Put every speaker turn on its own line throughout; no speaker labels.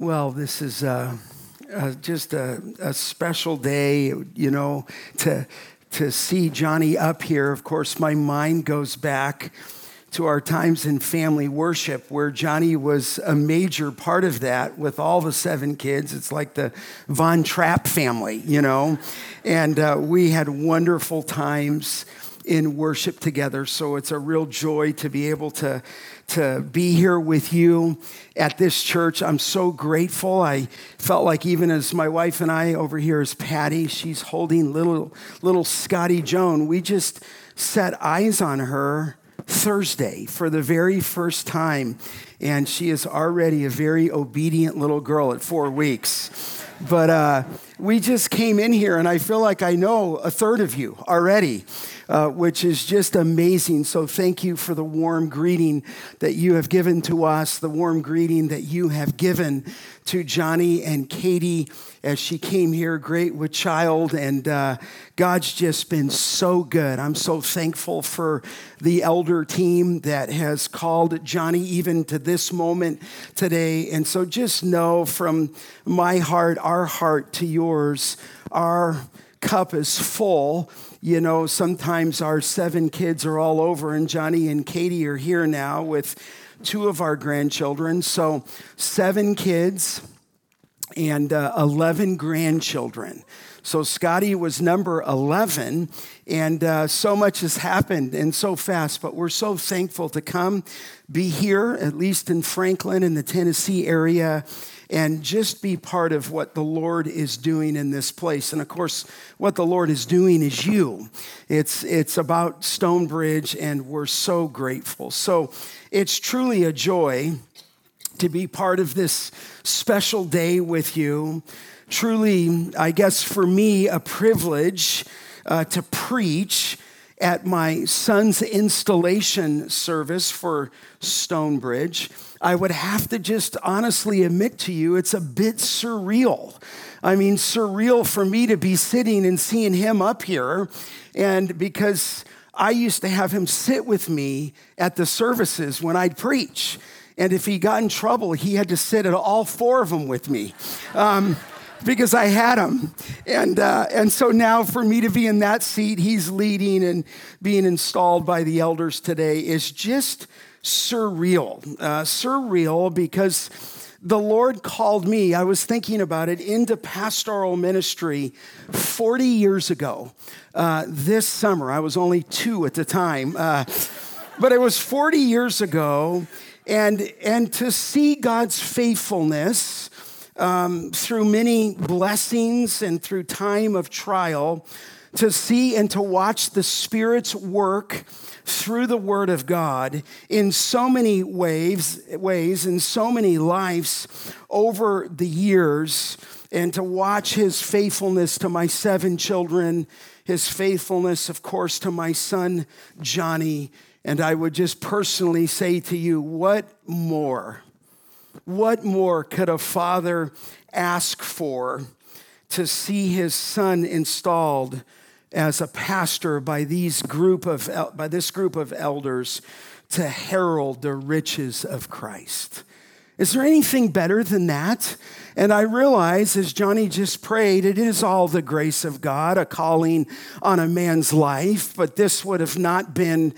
Well, this is uh, uh, just a, a, special day, you know, to, to see Jonny up here. Of course, my mind goes back to our times in family worship where Jonny was a major part of that with all the seven kids. It's like the Von Trapp family, you know, and uh, we had wonderful times in worship together. So it's a real joy to be able to, to be here with you at this church. I'm so grateful. I felt like even as my wife and I over here is Patty, she's holding little little Scotty Joan. We just set eyes on her Thursday for the very first time, and she is already a very obedient little girl at four weeks. But uh, we just came in here, and I feel like I know a third of you already uh, which is just amazing. So thank you for the warm greeting that you have given to us, the warm greeting that you have given to Jonny and Katie as she came here, great with child. And uh, God's just been so good. I'm so thankful for the elder team that has called Jonny even to this moment today. And so just know from my heart, our heart to yours, our cup is full you know, sometimes our seven kids are all over, and Jonny and Katie are here now with two of our grandchildren. So, seven kids and uh, 11 grandchildren. So, Scotty was number 11, and uh, so much has happened and so fast, but we're so thankful to come be here, at least in Franklin in the Tennessee area and just be part of what the Lord is doing in this place. And of course, what the Lord is doing is you. It's, it's about Stonebridge, and we're so grateful. So it's truly a joy to be part of this special day with you. Truly, I guess for me, a privilege uh, to preach at my son's installation service for Stonebridge, I would have to just honestly admit to you it's a bit surreal. I mean, surreal for me to be sitting and seeing him up here, and because I used to have him sit with me at the services when I'd preach. And if he got in trouble, he had to sit at all four of them with me. Um, because I had him. And, uh, and so now for me to be in that seat, he's leading and being installed by the elders today is just surreal. Uh, surreal because the Lord called me, I was thinking about it, into pastoral ministry 40 years ago. Uh, this summer, I was only two at the time, uh, but it was 40 years ago. And, and to see God's faithfulness um, through many blessings and through time of trial to see and to watch the Spirit's work through the Word of God in so many ways, ways in so many lives over the years, and to watch His faithfulness to my seven children, His faithfulness, of course, to my son Jonny. And I would just personally say to you, what more? What more could a father ask for to see his son installed as a pastor by, these group of, by this group of elders to herald the riches of Christ? Is there anything better than that? And I realize, as Jonny just prayed, it is all the grace of God, a calling on a man's life, but this would have not been,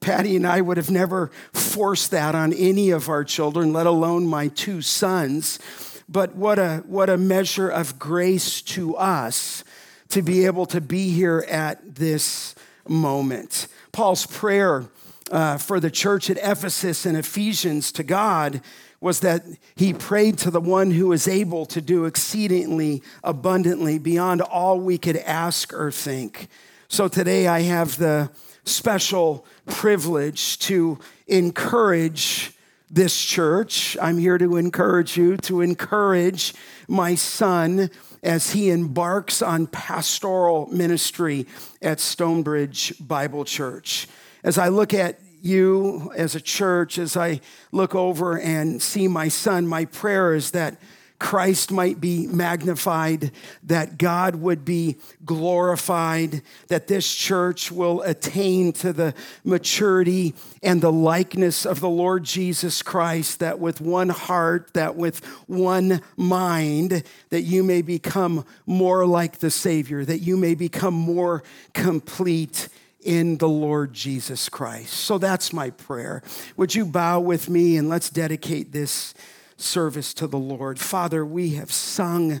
Patty and I would have never forced that on any of our children, let alone my two sons. But what a, what a measure of grace to us to be able to be here at this moment. Paul's prayer uh, for the church at Ephesus and Ephesians to God was that he prayed to the one who is able to do exceedingly abundantly beyond all we could ask or think. So today I have the special privilege to encourage this church. I'm here to encourage you, to encourage my son as he embarks on pastoral ministry at Stonebridge Bible Church. As I look at you as a church, as I look over and see my son, my prayer is that Christ might be magnified, that God would be glorified, that this church will attain to the maturity and the likeness of the Lord Jesus Christ, that with one heart, that with one mind, that you may become more like the Savior, that you may become more complete in the Lord Jesus Christ. So that's my prayer. Would you bow with me and let's dedicate this service to the Lord. Father, we have sung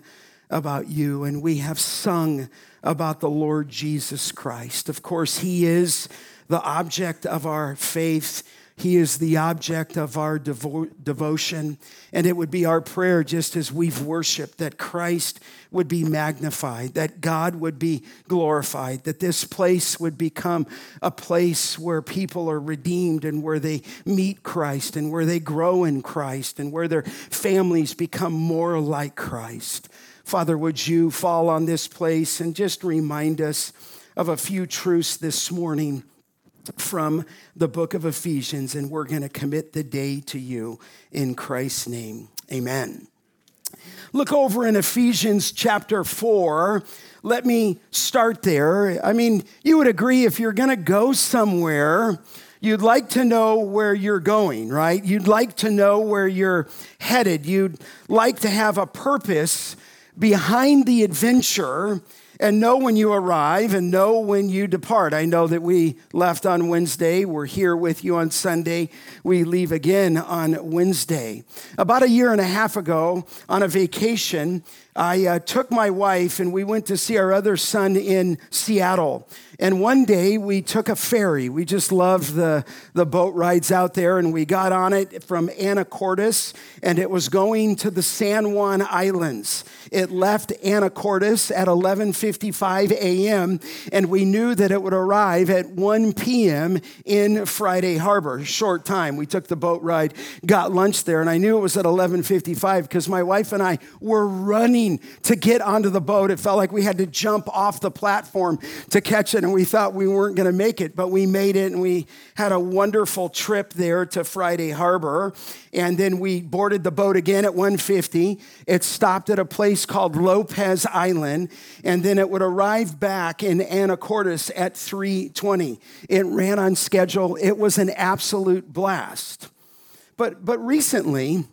about you and we have sung about the Lord Jesus Christ. Of course, He is the object of our faith. He is the object of our devo- devotion. And it would be our prayer, just as we've worshiped, that Christ would be magnified, that God would be glorified, that this place would become a place where people are redeemed and where they meet Christ and where they grow in Christ and where their families become more like Christ. Father, would you fall on this place and just remind us of a few truths this morning? From the book of Ephesians, and we're going to commit the day to you in Christ's name. Amen. Look over in Ephesians chapter 4. Let me start there. I mean, you would agree if you're going to go somewhere, you'd like to know where you're going, right? You'd like to know where you're headed. You'd like to have a purpose behind the adventure and know when you arrive and know when you depart. I know that we left on Wednesday. We're here with you on Sunday. We leave again on Wednesday. About a year and a half ago, on a vacation, I uh, took my wife and we went to see our other son in Seattle. And one day we took a ferry. We just loved the, the boat rides out there, and we got on it from Anacortes, and it was going to the San Juan Islands. It left Anacortes at 11:55 a.m., and we knew that it would arrive at 1 p.m. in Friday Harbor. Short time. We took the boat ride, got lunch there, and I knew it was at 11:55 because my wife and I were running to get onto the boat. It felt like we had to jump off the platform to catch it and we thought we weren't going to make it, but we made it and we had a wonderful trip there to Friday Harbor. And then we boarded the boat again at 150. It stopped at a place called Lopez Island, and then it would arrive back in Anacortes at 320. It ran on schedule. It was an absolute blast. But, but recently,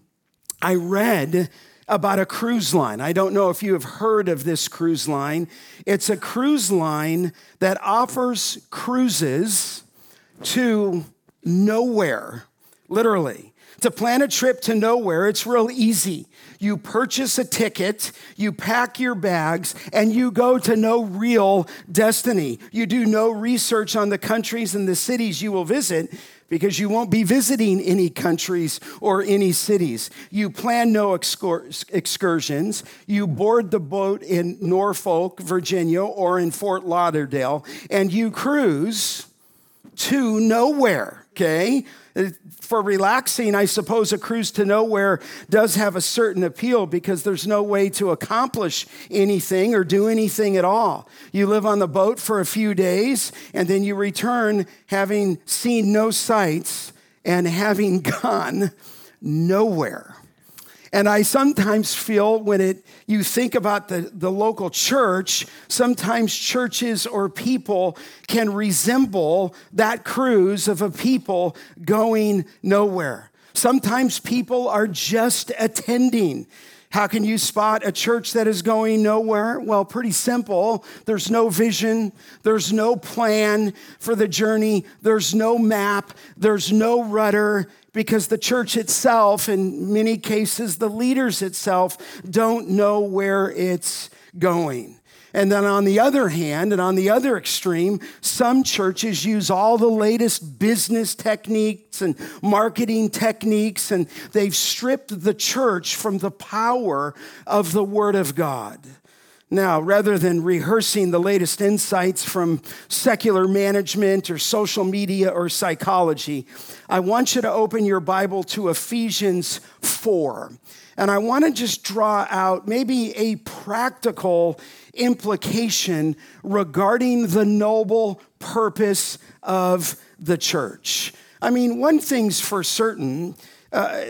I read about a cruise line. I don't know if you have heard of this cruise line. It's a cruise line that offers cruises to nowhere, literally. To plan a trip to nowhere, it's real easy. You purchase a ticket, you pack your bags, and you go to no real destiny. You do no research on the countries and the cities you will visit because you won't be visiting any countries or any cities. You plan no excursions. You board the boat in Norfolk, Virginia, or in Fort Lauderdale, and you cruise to nowhere, okay? Uh, for relaxing, I suppose a cruise to nowhere does have a certain appeal because there's no way to accomplish anything or do anything at all. You live on the boat for a few days and then you return having seen no sights and having gone nowhere. And I sometimes feel when it, you think about the, the local church, sometimes churches or people can resemble that cruise of a people going nowhere. Sometimes people are just attending. How can you spot a church that is going nowhere? Well, pretty simple. There's no vision, there's no plan for the journey, there's no map, there's no rudder, because the church itself, in many cases, the leaders itself, don't know where it's going. And then on the other hand, and on the other extreme, some churches use all the latest business techniques and marketing techniques, and they've stripped the church from the power of the Word of God. Now, rather than rehearsing the latest insights from secular management or social media or psychology, I want you to open your Bible to Ephesians 4. And I want to just draw out maybe a practical implication regarding the noble purpose of the church. I mean, one thing's for certain uh,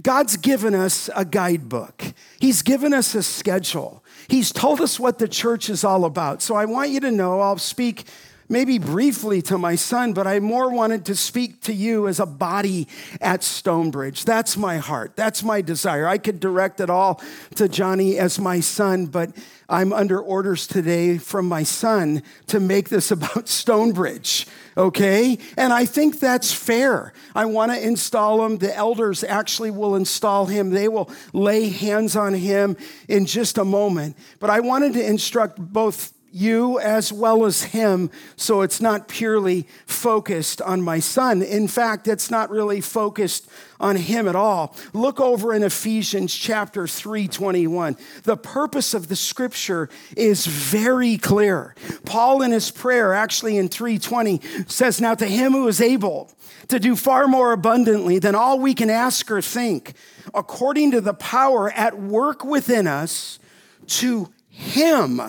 God's given us a guidebook. He's given us a schedule. He's told us what the church is all about. So I want you to know, I'll speak maybe briefly to my son, but I more wanted to speak to you as a body at Stonebridge. That's my heart. That's my desire. I could direct it all to Jonny as my son, but I'm under orders today from my son to make this about Stonebridge, okay? And I think that's fair. I want to install him. The elders actually will install him, they will lay hands on him in just a moment. But I wanted to instruct both you as well as him, so it's not purely focused on my son. In fact, it's not really focused on him at all. Look over in Ephesians chapter 3 21. The purpose of the scripture is very clear. Paul in his prayer, actually in 320, says, Now to him who is able to do far more abundantly than all we can ask or think, according to the power at work within us, to him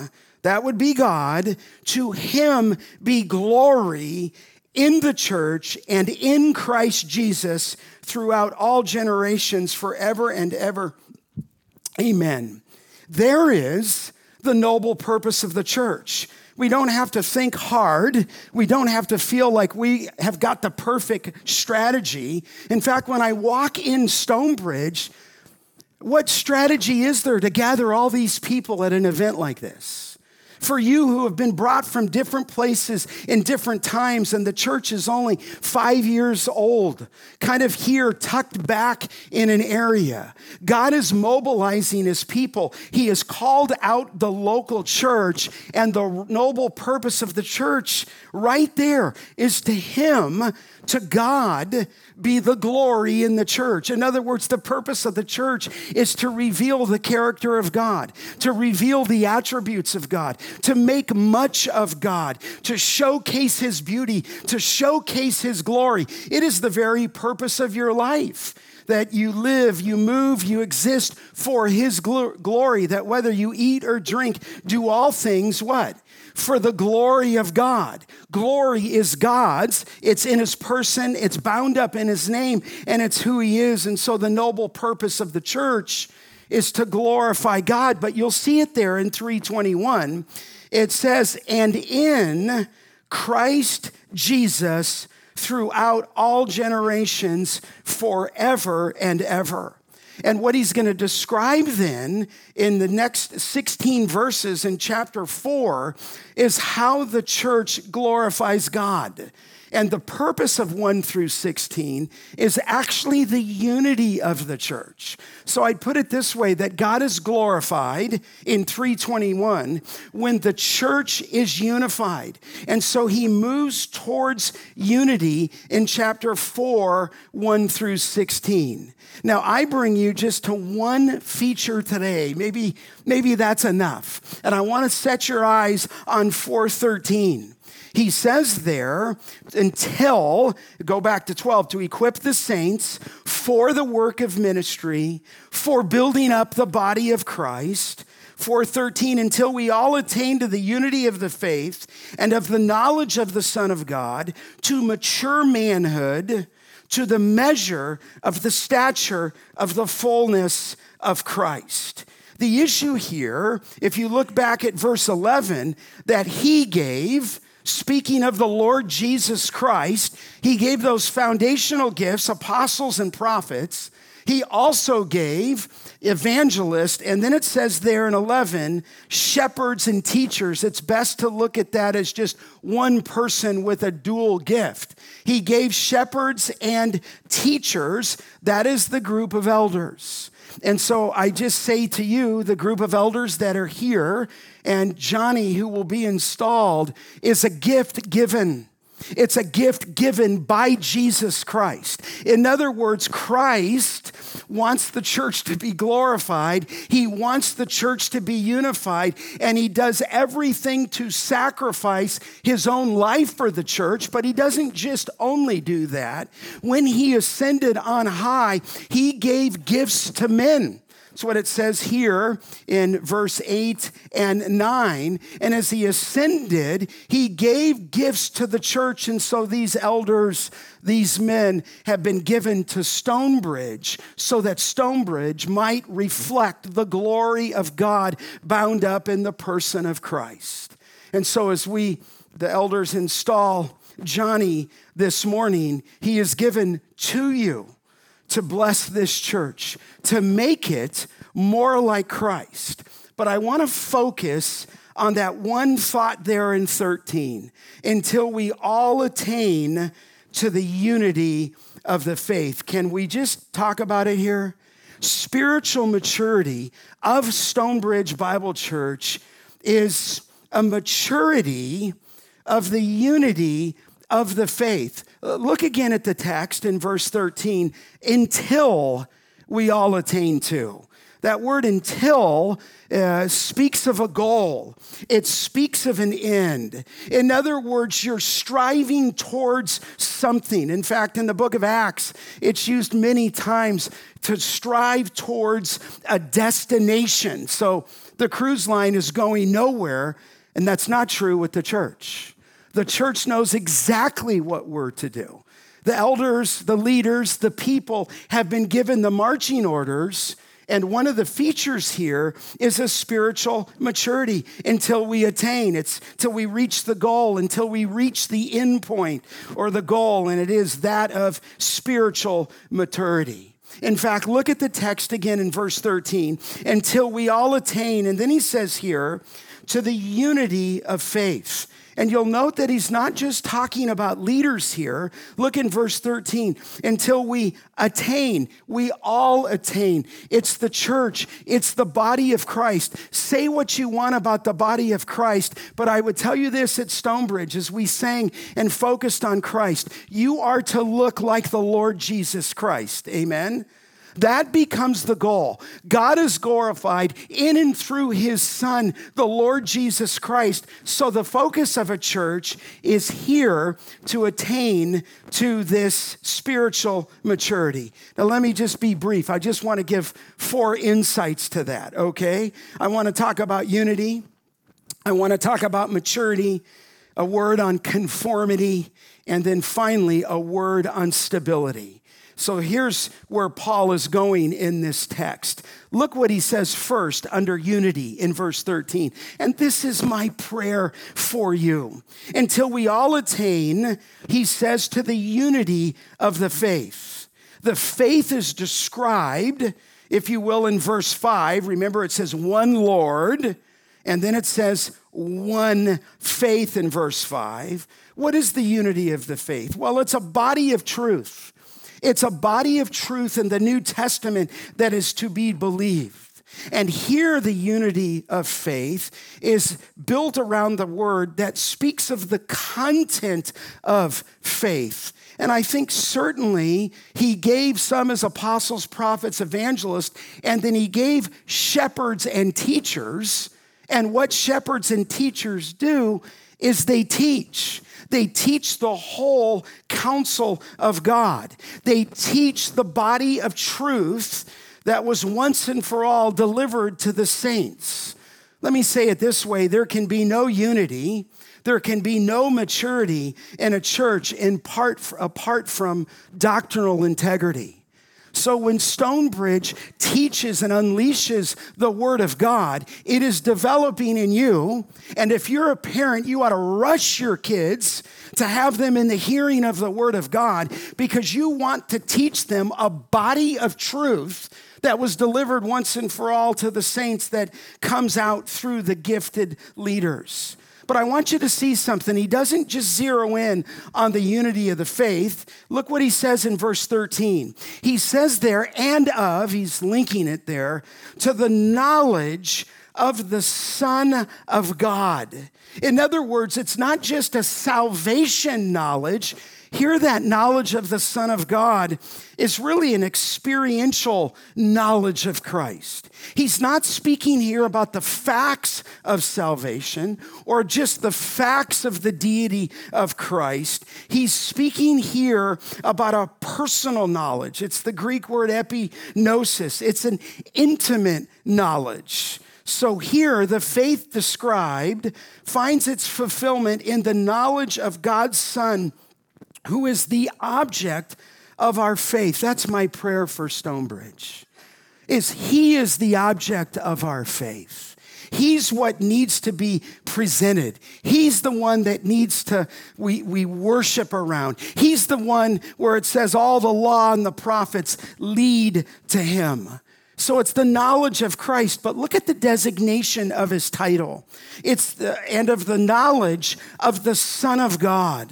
that would be God. To him be glory in the church and in Christ Jesus throughout all generations, forever and ever. Amen. There is the noble purpose of the church. We don't have to think hard. We don't have to feel like we have got the perfect strategy. In fact, when I walk in Stonebridge, what strategy is there to gather all these people at an event like this? For you who have been brought from different places in different times, and the church is only five years old, kind of here tucked back in an area. God is mobilizing his people. He has called out the local church, and the noble purpose of the church right there is to him to God be the glory in the church. In other words, the purpose of the church is to reveal the character of God, to reveal the attributes of God, to make much of God, to showcase His beauty, to showcase His glory. It is the very purpose of your life that you live, you move, you exist for His glory, that whether you eat or drink, do all things what? For the glory of God. Glory is God's, it's in his person, it's bound up in his name, and it's who he is. And so the noble purpose of the church is to glorify God. But you'll see it there in 321. It says, and in Christ Jesus throughout all generations, forever and ever. And what he's going to describe then in the next 16 verses in chapter 4 is how the church glorifies God. And the purpose of 1 through 16 is actually the unity of the church. So I'd put it this way that God is glorified in 321 when the church is unified. And so he moves towards unity in chapter 4, 1 through 16. Now I bring you just to one feature today. Maybe, maybe that's enough. And I want to set your eyes on 413. He says there, until, go back to 12, to equip the saints for the work of ministry, for building up the body of Christ. 413 until we all attain to the unity of the faith and of the knowledge of the son of god to mature manhood to the measure of the stature of the fullness of christ the issue here if you look back at verse 11 that he gave speaking of the Lord Jesus Christ, he gave those foundational gifts, apostles and prophets. He also gave evangelists, and then it says there in 11, shepherds and teachers. It's best to look at that as just one person with a dual gift. He gave shepherds and teachers. That is the group of elders. And so I just say to you, the group of elders that are here, and Jonny, who will be installed, is a gift given. It's a gift given by Jesus Christ. In other words, Christ wants the church to be glorified. He wants the church to be unified, and he does everything to sacrifice his own life for the church, but he doesn't just only do that. When he ascended on high, he gave gifts to men. That's what it says here in verse 8 and 9. And as he ascended, he gave gifts to the church. And so these elders, these men, have been given to Stonebridge so that Stonebridge might reflect the glory of God bound up in the person of Christ. And so as we, the elders, install Jonny this morning, he is given to you to bless this church, to make it more like Christ. But I want to focus on that one thought there in 13 until we all attain to the unity of the faith. Can we just talk about it here? Spiritual maturity of Stonebridge Bible Church is a maturity of the unity of the faith. Look again at the text in verse 13 until we all attain to. That word until uh, speaks of a goal, it speaks of an end. In other words, you're striving towards something. In fact, in the book of Acts, it's used many times to strive towards a destination. So the cruise line is going nowhere, and that's not true with the church. The church knows exactly what we're to do. The elders, the leaders, the people have been given the marching orders. And one of the features here is a spiritual maturity until we attain. It's till we reach the goal, until we reach the end point or the goal, and it is that of spiritual maturity. In fact, look at the text again in verse 13 until we all attain. And then he says here, to the unity of faith. And you'll note that he's not just talking about leaders here. Look in verse 13. Until we attain, we all attain. It's the church, it's the body of Christ. Say what you want about the body of Christ, but I would tell you this at Stonebridge as we sang and focused on Christ you are to look like the Lord Jesus Christ. Amen. That becomes the goal. God is glorified in and through his Son, the Lord Jesus Christ. So the focus of a church is here to attain to this spiritual maturity. Now, let me just be brief. I just want to give four insights to that, okay? I want to talk about unity, I want to talk about maturity, a word on conformity, and then finally, a word on stability. So here's where Paul is going in this text. Look what he says first under unity in verse 13. And this is my prayer for you. Until we all attain, he says, to the unity of the faith. The faith is described, if you will, in verse 5. Remember, it says one Lord, and then it says one faith in verse 5. What is the unity of the faith? Well, it's a body of truth it's a body of truth in the New Testament that is to be believed. And here, the unity of faith is built around the word that speaks of the content of faith. And I think certainly he gave some as apostles, prophets, evangelists, and then he gave shepherds and teachers. And what shepherds and teachers do is they teach. They teach the whole counsel of God. They teach the body of truth that was once and for all delivered to the saints. Let me say it this way there can be no unity, there can be no maturity in a church in part, apart from doctrinal integrity. So when Stonebridge teaches and unleashes the Word of God, it is developing in you. And if you're a parent, you ought to rush your kids to have them in the hearing of the Word of God because you want to teach them a body of truth that was delivered once and for all to the saints that comes out through the gifted leaders. But I want you to see something. He doesn't just zero in on the unity of the faith. Look what he says in verse 13. He says there, and of, he's linking it there, to the knowledge of the Son of God. In other words, it's not just a salvation knowledge. Here, that knowledge of the Son of God is really an experiential knowledge of Christ. He's not speaking here about the facts of salvation or just the facts of the deity of Christ. He's speaking here about a personal knowledge. It's the Greek word epignosis, it's an intimate knowledge. So here, the faith described finds its fulfillment in the knowledge of God's Son, who is the object of our faith. That's my prayer for Stonebridge. Is he is the object of our faith. He's what needs to be presented. He's the one that needs to, we, we worship around. He's the one where it says all the law and the prophets lead to him. So it's the knowledge of Christ, but look at the designation of his title. It's the and of the knowledge of the Son of God.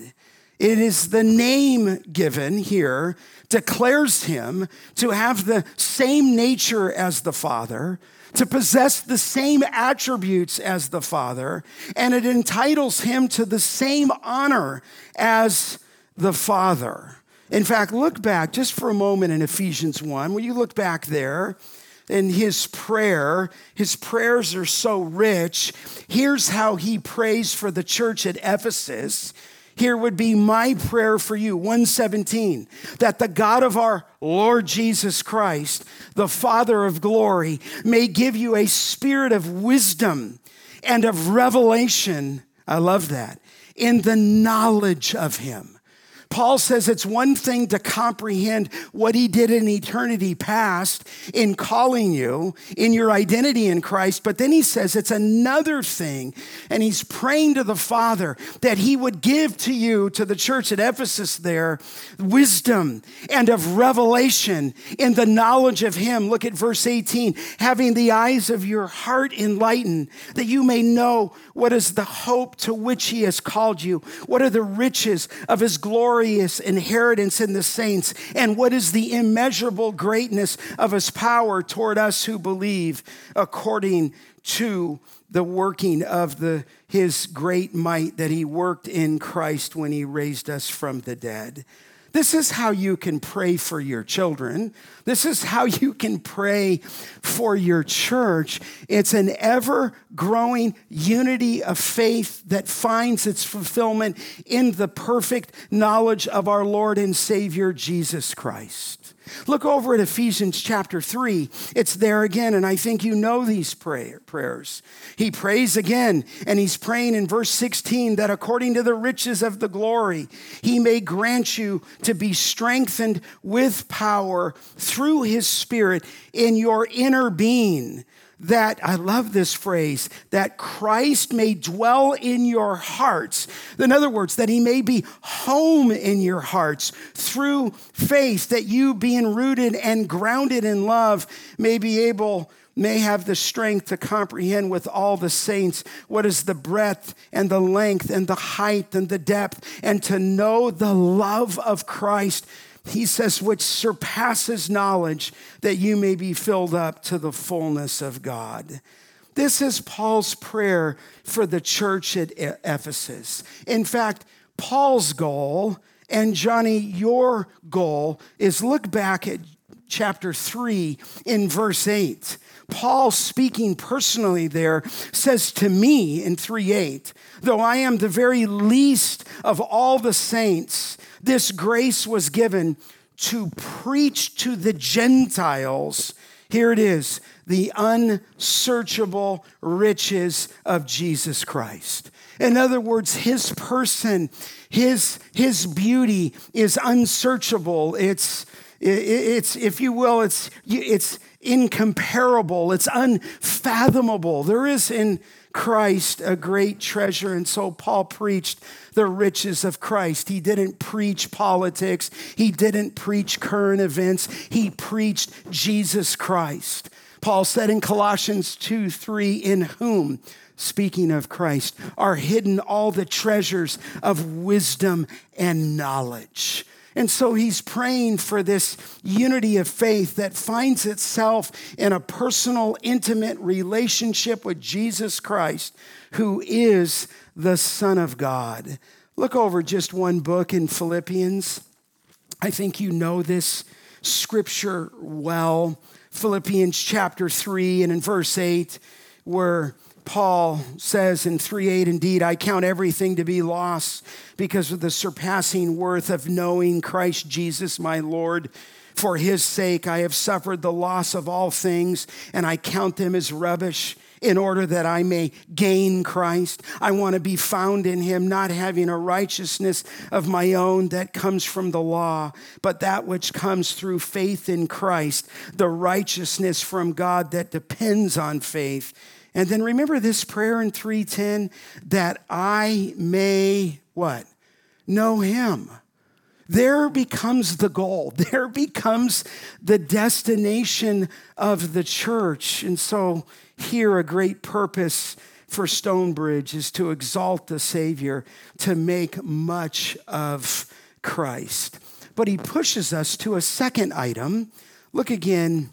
It is the name given here declares him to have the same nature as the Father, to possess the same attributes as the Father, and it entitles him to the same honor as the Father. In fact, look back just for a moment in Ephesians 1. When you look back there in his prayer, his prayers are so rich. Here's how he prays for the church at Ephesus. Here would be my prayer for you 117 that the God of our Lord Jesus Christ, the Father of glory, may give you a spirit of wisdom and of revelation. I love that. In the knowledge of him Paul says it's one thing to comprehend what he did in eternity past in calling you in your identity in Christ, but then he says it's another thing, and he's praying to the Father that he would give to you, to the church at Ephesus there, wisdom and of revelation in the knowledge of him. Look at verse 18 having the eyes of your heart enlightened, that you may know what is the hope to which he has called you, what are the riches of his glory glorious inheritance in the saints, and what is the immeasurable greatness of his power toward us who believe, according to the working of the, his great might that he worked in Christ when he raised us from the dead. This is how you can pray for your children. This is how you can pray for your church. It's an ever growing unity of faith that finds its fulfillment in the perfect knowledge of our Lord and Savior Jesus Christ. Look over at Ephesians chapter 3. It's there again, and I think you know these prayer, prayers. He prays again, and he's praying in verse 16 that according to the riches of the glory, he may grant you to be strengthened with power through his Spirit in your inner being that, I love this phrase, that Christ may dwell in your hearts. In other words, that he may be home in your hearts through faith, that you, being rooted and grounded in love, may be able may have the strength to comprehend with all the saints what is the breadth and the length and the height and the depth, and to know the love of Christ he says, which surpasses knowledge, that you may be filled up to the fullness of God. This is Paul's prayer for the church at Ephesus. In fact, Paul's goal, and Jonny, your goal, is look back at chapter 3 in verse 8. Paul, speaking personally there, says to me in 3 8, though I am the very least of all the saints, this grace was given to preach to the Gentiles. Here it is the unsearchable riches of Jesus Christ. In other words, his person, his, his beauty is unsearchable. It's, it's, if you will, it's, it's incomparable. It's unfathomable. There is in Christ a great treasure. And so Paul preached the riches of Christ. He didn't preach politics, he didn't preach current events, he preached Jesus Christ. Paul said in Colossians 2 3, in whom, speaking of Christ, are hidden all the treasures of wisdom and knowledge. And so he's praying for this unity of faith that finds itself in a personal, intimate relationship with Jesus Christ, who is the Son of God. Look over just one book in Philippians. I think you know this scripture well. Philippians chapter 3 and in verse 8, where Paul says in 3 8, indeed, I count everything to be loss because of the surpassing worth of knowing Christ Jesus my Lord. For his sake, I have suffered the loss of all things, and I count them as rubbish in order that I may gain Christ. I want to be found in him, not having a righteousness of my own that comes from the law, but that which comes through faith in Christ, the righteousness from God that depends on faith. And then remember this prayer in 310 that I may what? Know him. There becomes the goal. There becomes the destination of the church. And so here, a great purpose for Stonebridge is to exalt the Savior, to make much of Christ. But he pushes us to a second item. Look again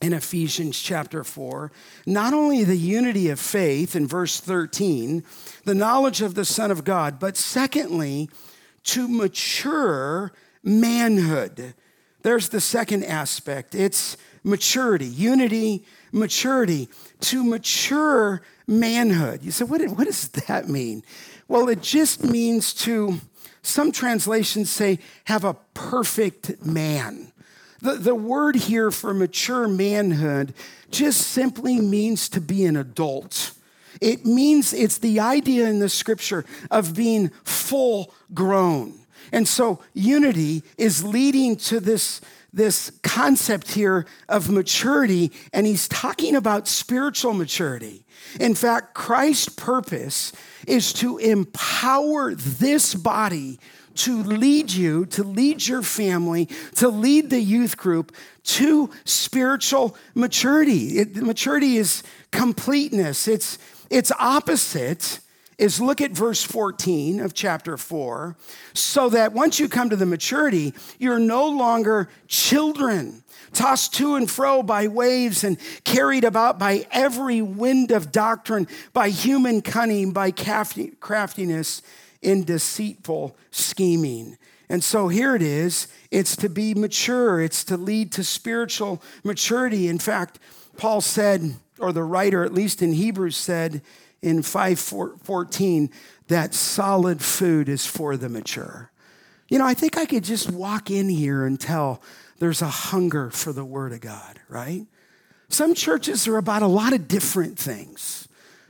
in Ephesians chapter 4. Not only the unity of faith in verse 13, the knowledge of the Son of God, but secondly, to mature manhood. There's the second aspect it's maturity, unity, maturity, to mature manhood. You say, what, what does that mean? Well, it just means to, some translations say, have a perfect man. The, the word here for mature manhood just simply means to be an adult. It means it's the idea in the scripture of being full grown. And so unity is leading to this, this concept here of maturity, and he's talking about spiritual maturity. In fact, Christ's purpose is to empower this body to lead you, to lead your family, to lead the youth group to spiritual maturity. It, maturity is completeness, it's, it's opposite is look at verse 14 of chapter 4, so that once you come to the maturity, you're no longer children, tossed to and fro by waves and carried about by every wind of doctrine, by human cunning, by craftiness in deceitful scheming. And so here it is it's to be mature, it's to lead to spiritual maturity. In fact, Paul said, or the writer, at least in Hebrews, said, in 514 that solid food is for the mature. You know, I think I could just walk in here and tell there's a hunger for the Word of God, right? Some churches are about a lot of different things.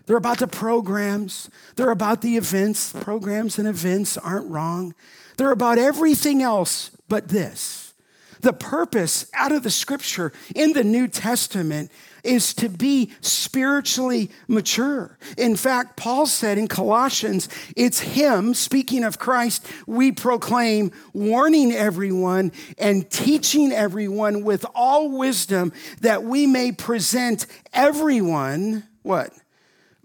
They're about the programs, they're about the events. Programs and events aren't wrong. They're about everything else but this. The purpose out of the scripture in the New Testament is to be spiritually mature. In fact, Paul said in Colossians, it's Him, speaking of Christ, we proclaim, warning everyone and teaching everyone with all wisdom that we may present everyone, what?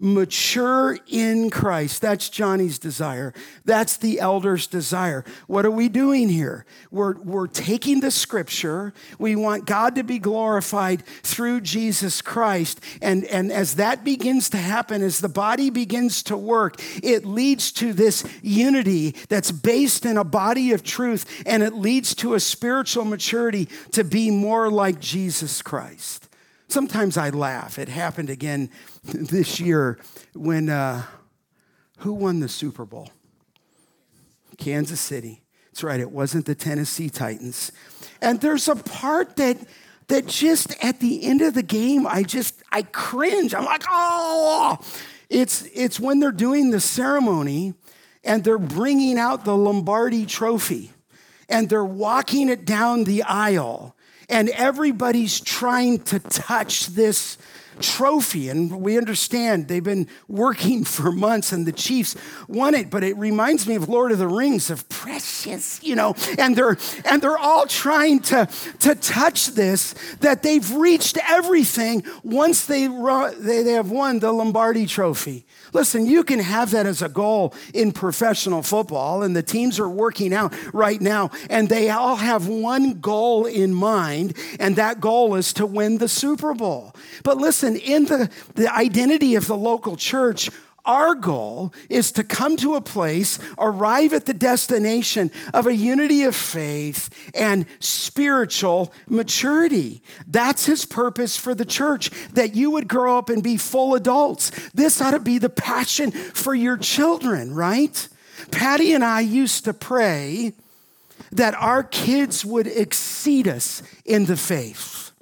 Mature in Christ. That's Jonny's desire. That's the elder's desire. What are we doing here? We're, we're taking the scripture. We want God to be glorified through Jesus Christ. And, and as that begins to happen, as the body begins to work, it leads to this unity that's based in a body of truth, and it leads to a spiritual maturity to be more like Jesus Christ. Sometimes I laugh. It happened again this year when uh, who won the Super Bowl? Kansas City. That's right, it wasn't the Tennessee Titans. And there's a part that that just at the end of the game, I just I cringe. I'm like, oh, it's it's when they're doing the ceremony and they're bringing out the Lombardi Trophy and they're walking it down the aisle and everybody's trying to touch this trophy. And we understand they've been working for months and the Chiefs won it, but it reminds me of Lord of the Rings of precious, you know, and they're and they're all trying to, to touch this, that they've reached everything once they, they, they have won the Lombardi trophy. Listen, you can have that as a goal in professional football, and the teams are working out right now, and they all have one goal in mind, and that goal is to win the Super Bowl. But listen, in the, the identity of the local church, our goal is to come to a place, arrive at the destination of a unity of faith and spiritual maturity. That's his purpose for the church, that you would grow up and be full adults. This ought to be the passion for your children, right? Patty and I used to pray that our kids would exceed us in the faith.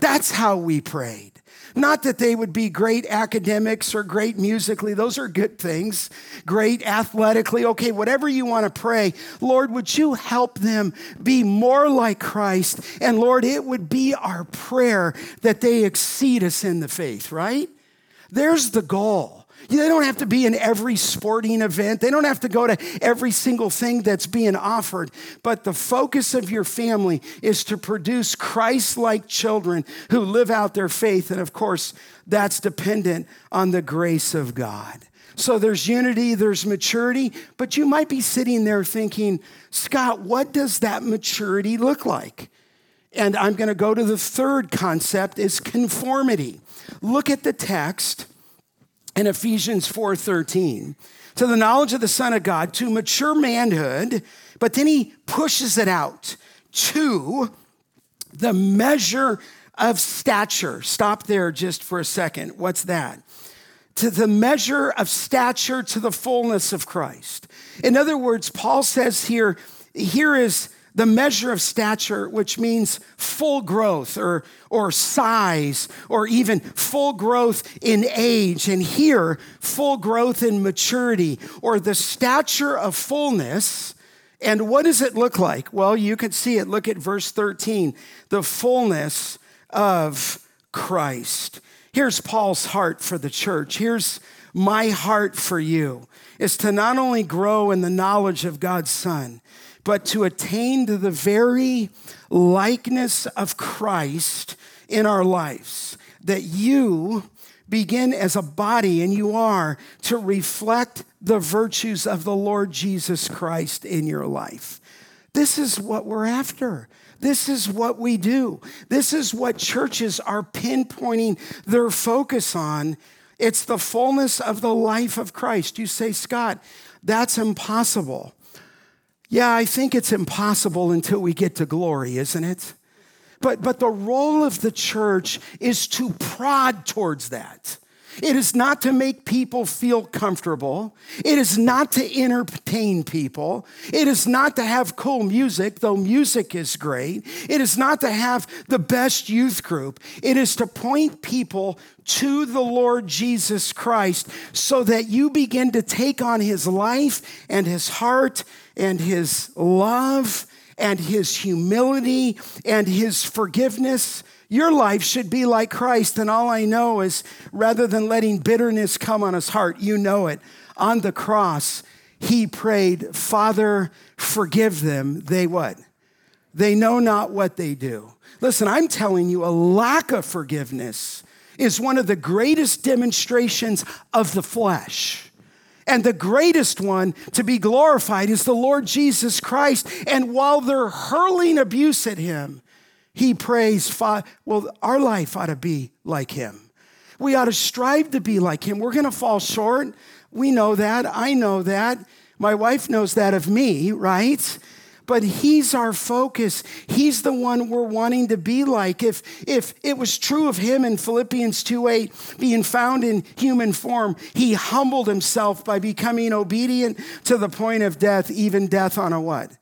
That's how we prayed. Not that they would be great academics or great musically, those are good things. Great athletically, okay, whatever you want to pray. Lord, would you help them be more like Christ? And Lord, it would be our prayer that they exceed us in the faith, right? There's the goal. They don't have to be in every sporting event. They don't have to go to every single thing that's being offered. But the focus of your family is to produce Christ like children who live out their faith. And of course, that's dependent on the grace of God. So there's unity, there's maturity, but you might be sitting there thinking, Scott, what does that maturity look like? And I'm going to go to the third concept is conformity. Look at the text in Ephesians 4:13 to the knowledge of the Son of God, to mature manhood, but then he pushes it out to the measure of stature. Stop there just for a second. What's that? To the measure of stature to the fullness of Christ. In other words, Paul says here, here is the measure of stature, which means full growth or, or size, or even full growth in age, and here, full growth in maturity, or the stature of fullness. And what does it look like? Well, you can see it. Look at verse 13 the fullness of Christ. Here's Paul's heart for the church. Here's my heart for you is to not only grow in the knowledge of God's Son, but to attain to the very likeness of Christ in our lives. That you begin as a body, and you are, to reflect the virtues of the Lord Jesus Christ in your life. This is what we're after. This is what we do. This is what churches are pinpointing their focus on. It's the fullness of the life of Christ. You say, Scott, that's impossible. Yeah, I think it's impossible until we get to glory, isn't it? But, but the role of the church is to prod towards that. It is not to make people feel comfortable. It is not to entertain people. It is not to have cool music, though music is great. It is not to have the best youth group. It is to point people to the Lord Jesus Christ so that you begin to take on his life and his heart and his love and his humility and his forgiveness. Your life should be like Christ. And all I know is rather than letting bitterness come on his heart, you know it. On the cross, he prayed, Father, forgive them. They what? They know not what they do. Listen, I'm telling you, a lack of forgiveness is one of the greatest demonstrations of the flesh. And the greatest one to be glorified is the Lord Jesus Christ. And while they're hurling abuse at him, he prays, well, our life ought to be like him. We ought to strive to be like him. We're going to fall short. We know that. I know that. My wife knows that of me, right? but he's our focus. He's the one we're wanting to be like. If, if it was true of him in Philippians 2 8, being found in human form, he humbled himself by becoming obedient to the point of death, even death on a what?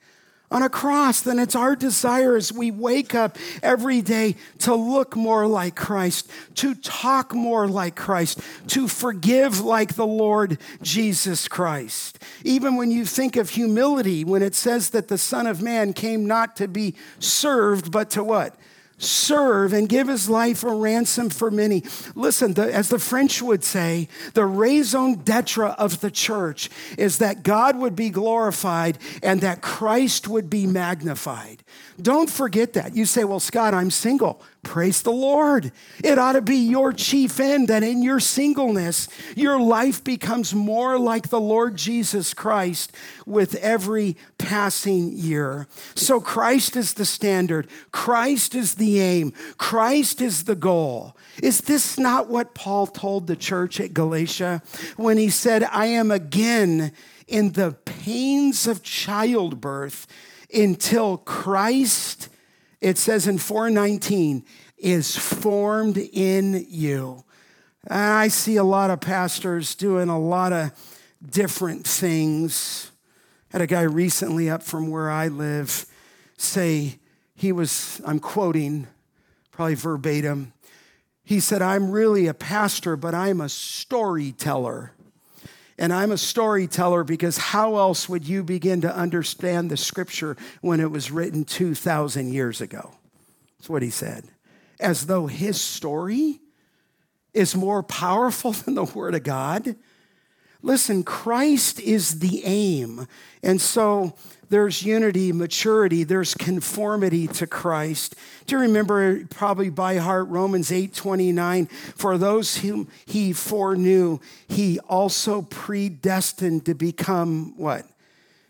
On a cross, then it's our desire as we wake up every day to look more like Christ, to talk more like Christ, to forgive like the Lord Jesus Christ. Even when you think of humility, when it says that the Son of Man came not to be served, but to what? Serve and give his life a ransom for many. Listen, the, as the French would say, the raison d'etre of the church is that God would be glorified and that Christ would be magnified. Don't forget that. You say, Well, Scott, I'm single. Praise the Lord. It ought to be your chief end that in your singleness, your life becomes more like the Lord Jesus Christ with every passing year. So Christ is the standard, Christ is the aim, Christ is the goal. Is this not what Paul told the church at Galatia when he said, I am again in the pains of childbirth until Christ? it says in 419, is formed in you. I see a lot of pastors doing a lot of different things. Had a guy recently up from where I live say he was, I'm quoting probably verbatim, he said, I'm really a pastor, but I'm a storyteller. And I'm a storyteller because how else would you begin to understand the scripture when it was written 2,000 years ago? That's what he said. As though his story is more powerful than the word of God. Listen, Christ is the aim. And so there's unity, maturity, there's conformity to Christ. Do you remember probably by heart Romans 8 29? For those whom he foreknew, he also predestined to become what?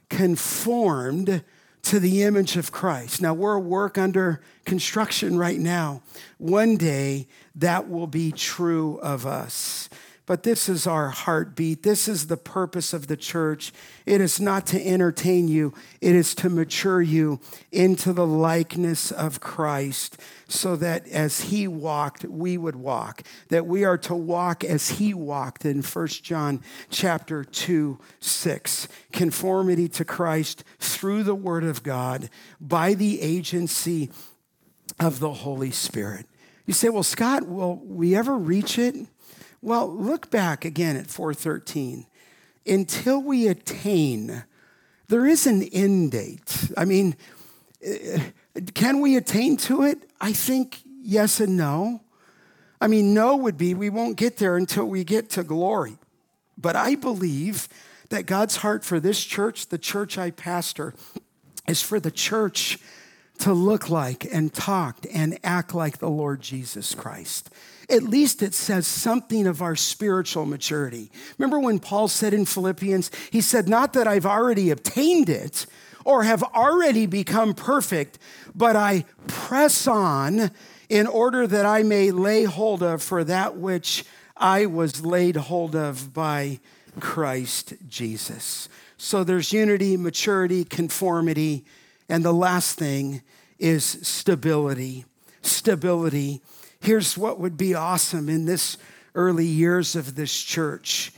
Conformed to the image of Christ. Now, we're a work under construction right now. One day that will be true of us. But this is our heartbeat. This is the purpose of the church. It is not to entertain you, it is to mature you into the likeness of Christ so that as he walked, we would walk. That we are to walk as he walked in 1 John chapter 2, 6. Conformity to Christ through the word of God by the agency of the Holy Spirit. You say, well, Scott, will we ever reach it? Well, look back again at 413. Until we attain, there is an end date. I mean, eh, can we attain to it? I think yes and no. I mean, no would be we won't get there until we get to glory. But I believe that God's heart for this church, the church I pastor, is for the church to look like and talk and act like the Lord Jesus Christ at least it says something of our spiritual maturity. Remember when Paul said in Philippians, he said, Not that I've already obtained it or have already become perfect, but I press on in order that I may lay hold of for that which I was laid hold of by Christ Jesus. So there's unity, maturity, conformity, and the last thing is stability. Stability Here's what would be awesome in this early years of this church.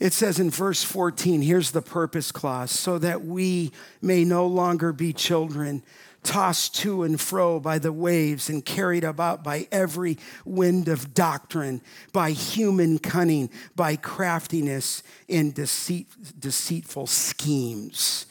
It says in verse 14, here's the purpose clause, so that we may no longer be children, tossed to and fro by the waves and carried about by every wind of doctrine, by human cunning, by craftiness in deceit, deceitful schemes.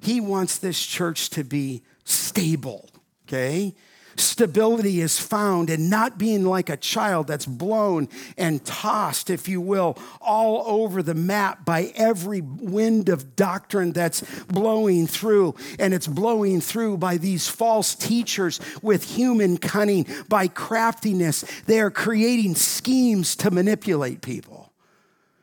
He wants this church to be stable, okay? Stability is found in not being like a child that's blown and tossed, if you will, all over the map by every wind of doctrine that's blowing through. And it's blowing through by these false teachers with human cunning, by craftiness. They are creating schemes to manipulate people.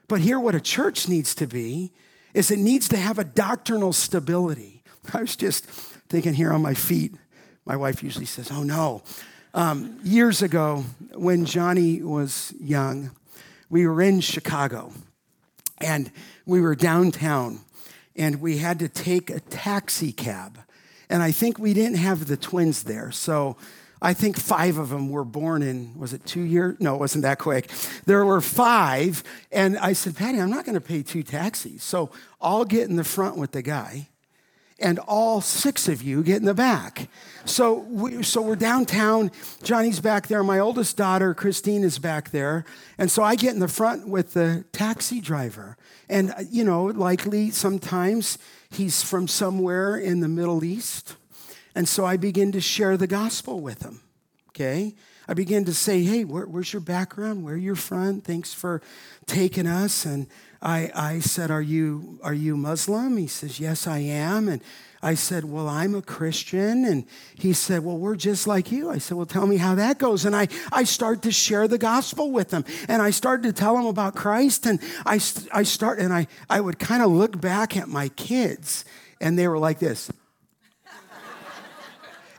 But here, what a church needs to be is it needs to have a doctrinal stability. I was just thinking here on my feet my wife usually says, Oh no. Um, years ago, when Jonny was young, we were in Chicago and we were downtown and we had to take a taxi cab. And I think we didn't have the twins there. So I think five of them were born in, was it two years? No, it wasn't that quick. There were five. And I said, Patty, I'm not going to pay two taxis. So I'll get in the front with the guy and all six of you get in the back. So, we, so we're downtown. Jonny's back there. My oldest daughter, Christine, is back there. And so I get in the front with the taxi driver. And, uh, you know, likely sometimes he's from somewhere in the Middle East. And so I begin to share the gospel with them. okay? I begin to say, hey, where, where's your background? Where you're from? Thanks for taking us. And I, I said, are you, are you Muslim? He says, yes, I am. And I said, Well, I'm a Christian. And he said, Well, we're just like you. I said, Well, tell me how that goes. And I, I started to share the gospel with him. And I started to tell him about Christ. And I, I start, and I, I would kind of look back at my kids, and they were like this.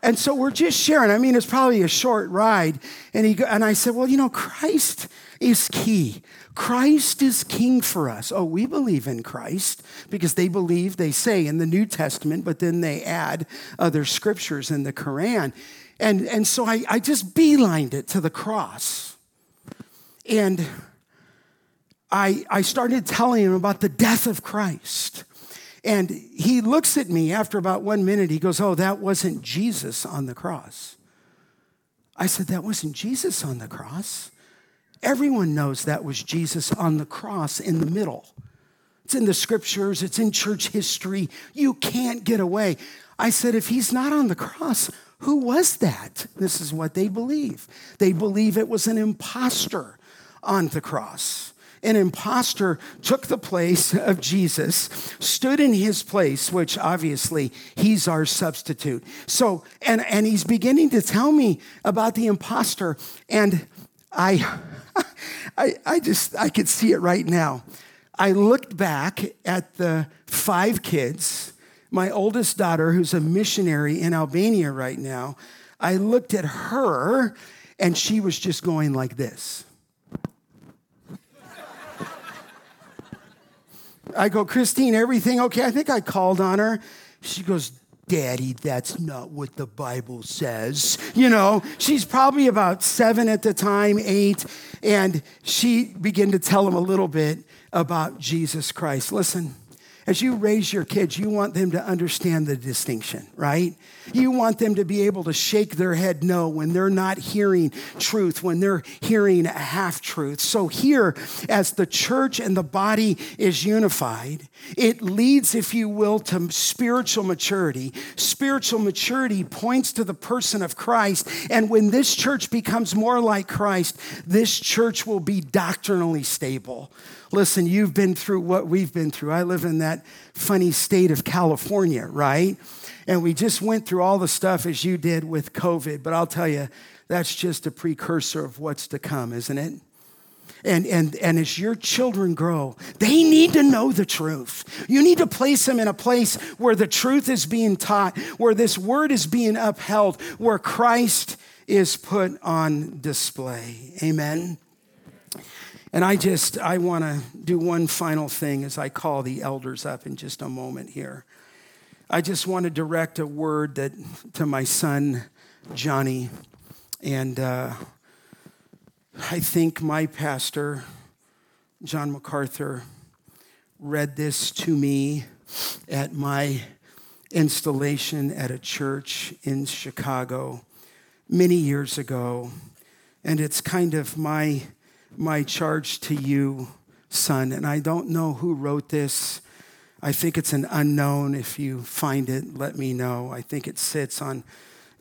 And so we're just sharing. I mean, it's probably a short ride. And, he, and I said, Well, you know, Christ is key. Christ is king for us. Oh, we believe in Christ because they believe, they say in the New Testament, but then they add other scriptures in the Quran. And, and so I, I just beelined it to the cross. And I, I started telling him about the death of Christ. And he looks at me after about one minute. He goes, Oh, that wasn't Jesus on the cross. I said, That wasn't Jesus on the cross. Everyone knows that was Jesus on the cross in the middle. It's in the scriptures, it's in church history. You can't get away. I said, if he's not on the cross, who was that? This is what they believe. They believe it was an impostor on the cross. An impostor took the place of Jesus, stood in his place, which obviously he's our substitute. So, and, and he's beginning to tell me about the impostor. And I, I, I just, I could see it right now. I looked back at the five kids, my oldest daughter, who's a missionary in Albania right now. I looked at her, and she was just going like this. I go, Christine, everything okay? I think I called on her. She goes, Daddy, that's not what the Bible says. You know, she's probably about seven at the time, eight, and she began to tell him a little bit about Jesus Christ. Listen, as you raise your kids, you want them to understand the distinction, right? You want them to be able to shake their head no when they're not hearing truth, when they're hearing a half truth. So, here, as the church and the body is unified, it leads, if you will, to spiritual maturity. Spiritual maturity points to the person of Christ. And when this church becomes more like Christ, this church will be doctrinally stable. Listen, you've been through what we've been through. I live in that funny state of California, right? And we just went through all the stuff as you did with COVID, but I'll tell you, that's just a precursor of what's to come, isn't it? And, and, and as your children grow, they need to know the truth. You need to place them in a place where the truth is being taught, where this word is being upheld, where Christ is put on display. Amen. And I just, I want to do one final thing as I call the elders up in just a moment here. I just want to direct a word that to my son, Jonny. And uh, I think my pastor, John MacArthur, read this to me at my installation at a church in Chicago many years ago. And it's kind of my my charge to you, son. And I don't know who wrote this. I think it's an unknown. If you find it, let me know. I think it sits on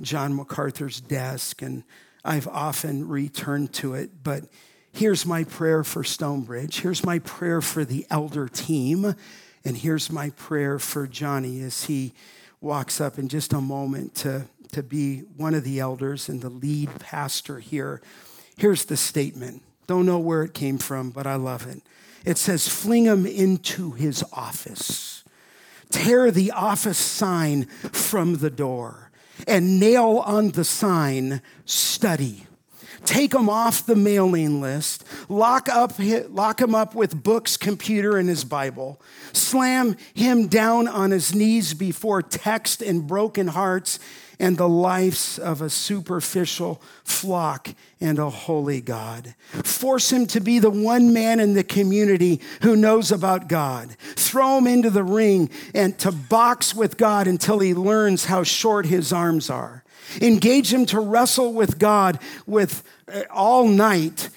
John MacArthur's desk, and I've often returned to it. But here's my prayer for Stonebridge. Here's my prayer for the elder team. And here's my prayer for Jonny as he walks up in just a moment to, to be one of the elders and the lead pastor here. Here's the statement don't know where it came from, but I love it. It says, fling him into his office, tear the office sign from the door, and nail on the sign, study. Take him off the mailing list, lock, up, lock him up with books, computer, and his Bible, slam him down on his knees before text and broken hearts, and the lives of a superficial flock and a holy God. Force him to be the one man in the community who knows about God. Throw him into the ring and to box with God until he learns how short his arms are. Engage him to wrestle with God with uh, all night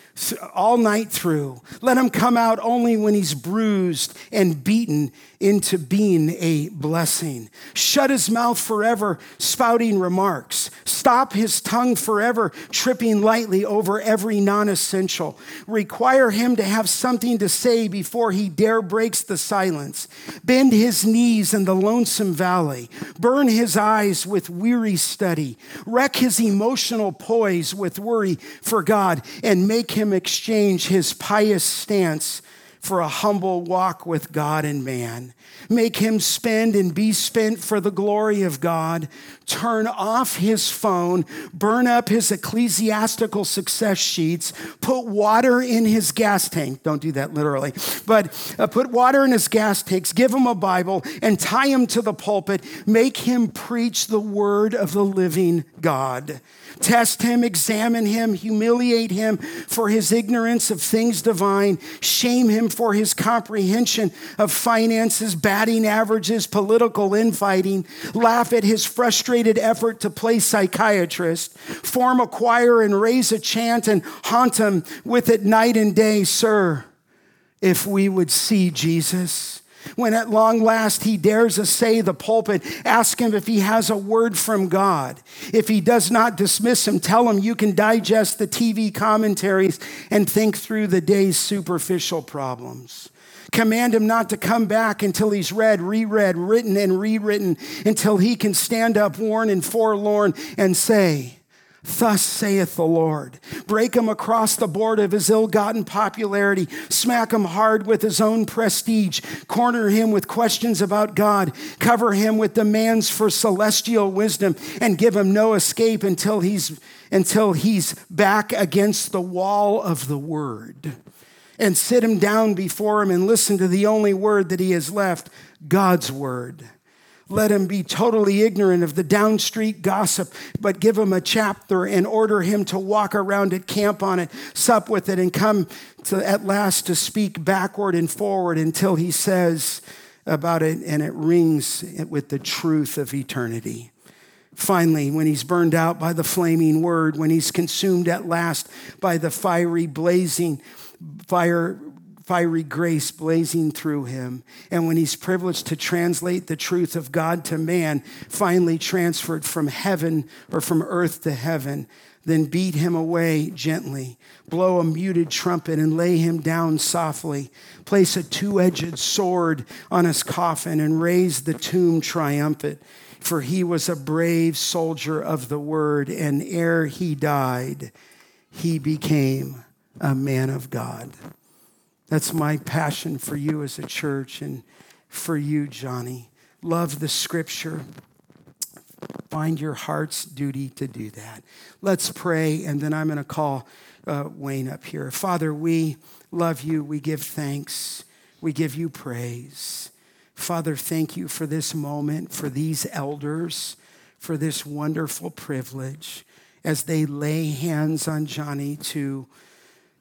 all night through. Let him come out only when he's bruised and beaten into being a blessing. Shut his mouth forever, spouting remarks. Stop his tongue forever, tripping lightly over every non essential. Require him to have something to say before he dare breaks the silence. Bend his knees in the lonesome valley. Burn his eyes with weary study. Wreck his emotional poise with worry for God and make him exchange his pious stance for a humble walk with God and man. Make him spend and be spent for the glory of God. Turn off his phone, burn up his ecclesiastical success sheets, put water in his gas tank. Don't do that literally, but uh, put water in his gas tanks, give him a Bible, and tie him to the pulpit. Make him preach the word of the living God. Test him, examine him, humiliate him for his ignorance of things divine, shame him for his comprehension of finances, batting averages, political infighting, laugh at his frustrated effort to play psychiatrist, form a choir and raise a chant and haunt him with it night and day. Sir, if we would see Jesus, when at long last he dares essay the pulpit, ask him if he has a word from God. If he does not dismiss him, tell him you can digest the TV commentaries and think through the day's superficial problems. Command him not to come back until he's read, reread, written, and rewritten, until he can stand up worn and forlorn and say, Thus saith the Lord. Break him across the board of his ill gotten popularity. Smack him hard with his own prestige. Corner him with questions about God. Cover him with demands for celestial wisdom and give him no escape until he's, until he's back against the wall of the word. And sit him down before him and listen to the only word that he has left God's word. Let him be totally ignorant of the downstreet gossip, but give him a chapter and order him to walk around it, camp on it, sup with it, and come to, at last to speak backward and forward until he says about it and it rings with the truth of eternity. Finally, when he's burned out by the flaming word, when he's consumed at last by the fiery, blazing fire fiery grace blazing through him. And when he's privileged to translate the truth of God to man, finally transferred from heaven or from earth to heaven, then beat him away gently, blow a muted trumpet and lay him down softly, place a two edged sword on his coffin and raise the tomb triumphant. For he was a brave soldier of the word, and ere he died, he became a man of God. That's my passion for you as a church and for you, Jonny. Love the scripture. Find your heart's duty to do that. Let's pray, and then I'm going to call uh, Wayne up here. Father, we love you. We give thanks. We give you praise. Father, thank you for this moment, for these elders, for this wonderful privilege as they lay hands on Jonny to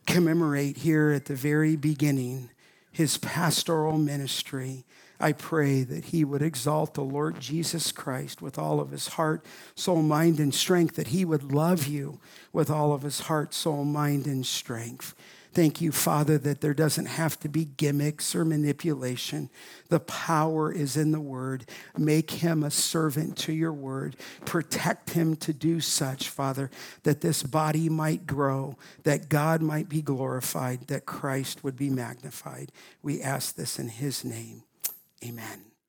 commemorate here at the very beginning his pastoral ministry. I pray that he would exalt the Lord Jesus Christ with all of his heart, soul, mind, and strength, that he would love you with all of his heart, soul, mind, and strength. Thank you, Father, that there doesn't have to be gimmicks or manipulation. The power is in the word. Make him a servant to your word. Protect him to do such, Father, that this body might grow, that God might be glorified, that Christ would be magnified. We ask this in his name. Amen.